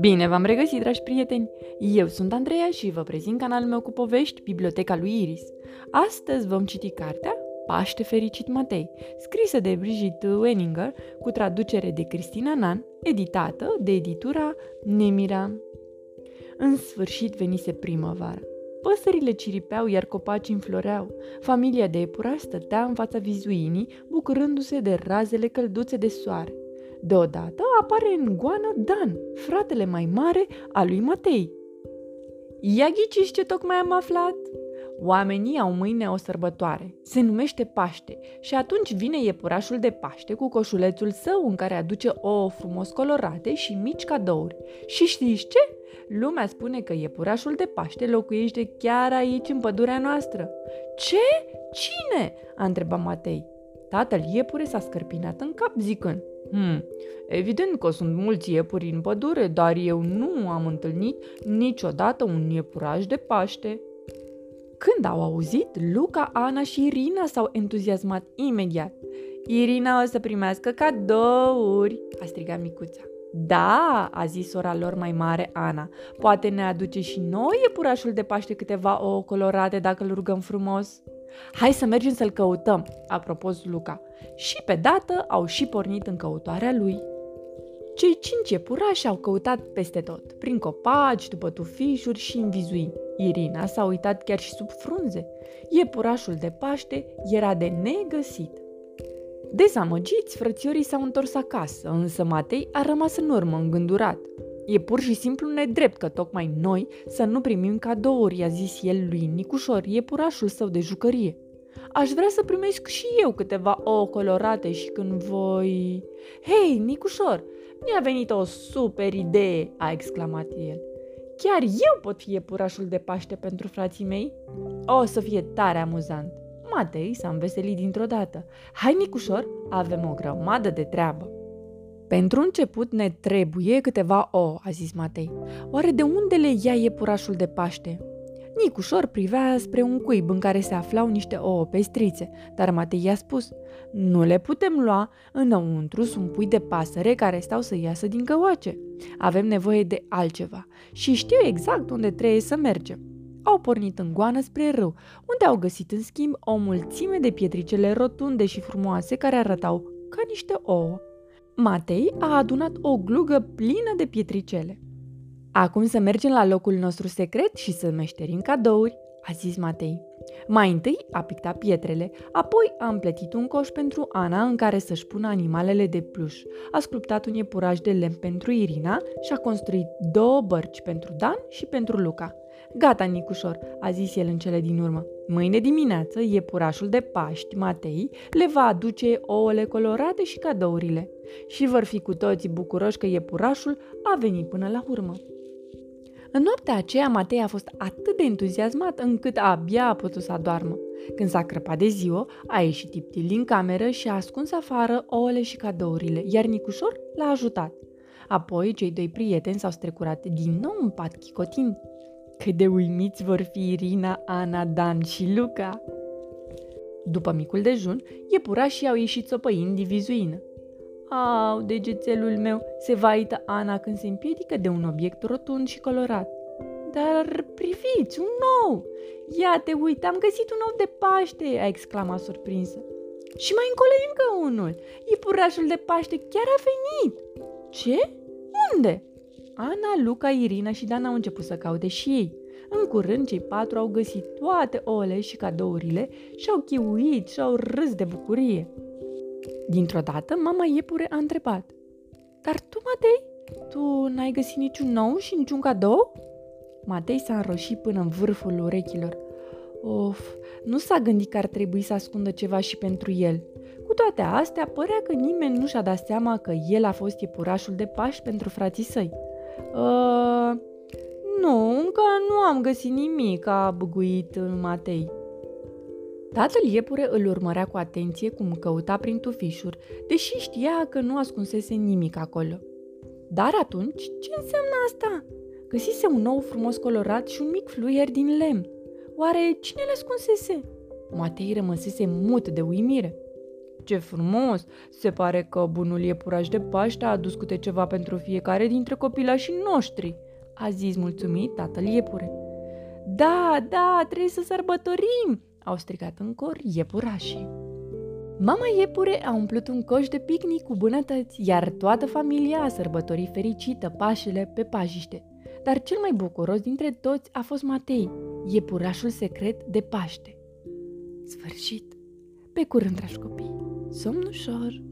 Bine v-am regăsit, dragi prieteni! Eu sunt Andreea și vă prezint canalul meu cu povești, Biblioteca lui Iris. Astăzi vom citi cartea Paște fericit Matei, scrisă de Brigitte Wenninger, cu traducere de Cristina Nan, editată de editura Nemira. În sfârșit venise primăvara. Păsările ciripeau, iar copacii înfloreau. Familia de iepurași stătea în fața vizuinii, bucurându-se de razele călduțe de soare. Deodată apare în goană Dan, fratele mai mare al lui Matei. Ia ghiciți ce tocmai am aflat? Oamenii au mâine o sărbătoare. Se numește Paște și atunci vine iepurașul de Paște cu coșulețul său în care aduce ouă frumos colorate și mici cadouri. Și știți ce? Lumea spune că iepurașul de Paște locuiește chiar aici în pădurea noastră. Ce? Cine? a întrebat Matei. Tatăl iepure s-a scărpinat în cap zicând, Hmm, evident că sunt mulți iepuri în pădure, dar eu nu am întâlnit niciodată un iepuraș de Paște. Când au auzit, Luca, Ana și Irina s-au entuziasmat imediat. Irina o să primească cadouri, a strigat micuța. Da, a zis sora lor mai mare, Ana. Poate ne aduce și noi iepurașul de Paște câteva ouă colorate dacă îl rugăm frumos. Hai să mergem să-l căutăm, a propus Luca. Și pe dată au și pornit în căutoarea lui. Cei cinci iepurași au căutat peste tot, prin copaci, după tufișuri și în vizui. Irina s-a uitat chiar și sub frunze. Iepurașul de Paște era de negăsit. Dezamăgiți, frățiorii s-au întors acasă, însă Matei a rămas în urmă, îngândurat. E pur și simplu nedrept că tocmai noi să nu primim cadouri, a zis el lui Nicușor, iepurașul său de jucărie. Aș vrea să primesc și eu câteva ouă colorate și când voi... Hei, Nicușor, mi-a venit o super idee, a exclamat el. Chiar eu pot fi iepurașul de Paște pentru frații mei? O să fie tare amuzant. Matei s-a înveselit dintr-o dată. Hai, Nicușor, avem o grămadă de treabă. Pentru început ne trebuie câteva ouă, a zis Matei. Oare de unde le ia iepurașul de Paște? Nicușor privea spre un cuib în care se aflau niște ouă pestrițe, dar Matei i-a spus, nu le putem lua, înăuntru sunt pui de pasăre care stau să iasă din căoace. Avem nevoie de altceva și știu exact unde trebuie să mergem. Au pornit în goană spre râu, unde au găsit în schimb o mulțime de pietricele rotunde și frumoase care arătau ca niște ouă. Matei a adunat o glugă plină de pietricele. Acum să mergem la locul nostru secret și să meșterim cadouri, a zis Matei. Mai întâi a pictat pietrele, apoi a împletit un coș pentru Ana în care să-și pună animalele de pluș, a sculptat un iepuraș de lemn pentru Irina și a construit două bărci pentru Dan și pentru Luca. Gata, Nicușor, a zis el în cele din urmă. Mâine dimineață, iepurașul de Paști, Matei, le va aduce ouăle colorate și cadourile. Și vor fi cu toții bucuroși că iepurașul a venit până la urmă. În noaptea aceea, Matei a fost atât de entuziasmat încât abia a putut să adormă. Când s-a crăpat de ziua, a ieșit tiptil din cameră și a ascuns afară ouăle și cadourile, iar Nicușor l-a ajutat. Apoi, cei doi prieteni s-au strecurat din nou în pat chicotind. Cât de uimiți vor fi Irina, Ana, Dan și Luca! După micul dejun, iepurașii au ieșit sopăind divizuină. Au, degețelul meu, se vaită Ana când se împiedică de un obiect rotund și colorat. Dar priviți, un nou! Ia te uite, am găsit un ou de Paște, a exclamat surprinsă. Și mai încolo încă unul. Iepurașul de Paște chiar a venit. Ce? Unde? Ana, Luca, Irina și Dan au început să caute și ei. În curând, cei patru au găsit toate ouăle și cadourile și au chiuit și au râs de bucurie. Dintr-o dată, mama iepure a întrebat. Dar tu, Matei, tu n-ai găsit niciun nou și niciun cadou? Matei s-a înroșit până în vârful urechilor. Of, nu s-a gândit că ar trebui să ascundă ceva și pentru el. Cu toate astea, părea că nimeni nu și-a dat seama că el a fost iepurașul de pași pentru frații săi. Uh, nu, încă nu am găsit nimic, a băguit Matei. Tatăl iepure îl urmărea cu atenție cum căuta prin tufișuri, deși știa că nu ascunsese nimic acolo. Dar atunci, ce înseamnă asta? Găsise un nou frumos colorat și un mic fluier din lemn. Oare cine le ascunsese? Matei rămăsese mut de uimire. ce frumos! Se pare că bunul iepuraș de Paște a adus câte ceva pentru fiecare dintre copilașii noștri, a zis mulțumit tatăl iepure. Da, da, trebuie să sărbătorim, au strigat în cor iepurașii. Mama iepure a umplut un coș de picnic cu bunătăți, iar toată familia a sărbătorit fericită Pașele pe pajiște. Dar cel mai bucuros dintre toți a fost Matei, iepurașul secret de Paște. Sfârșit! Pe curând, dragi copii! Somn ușor!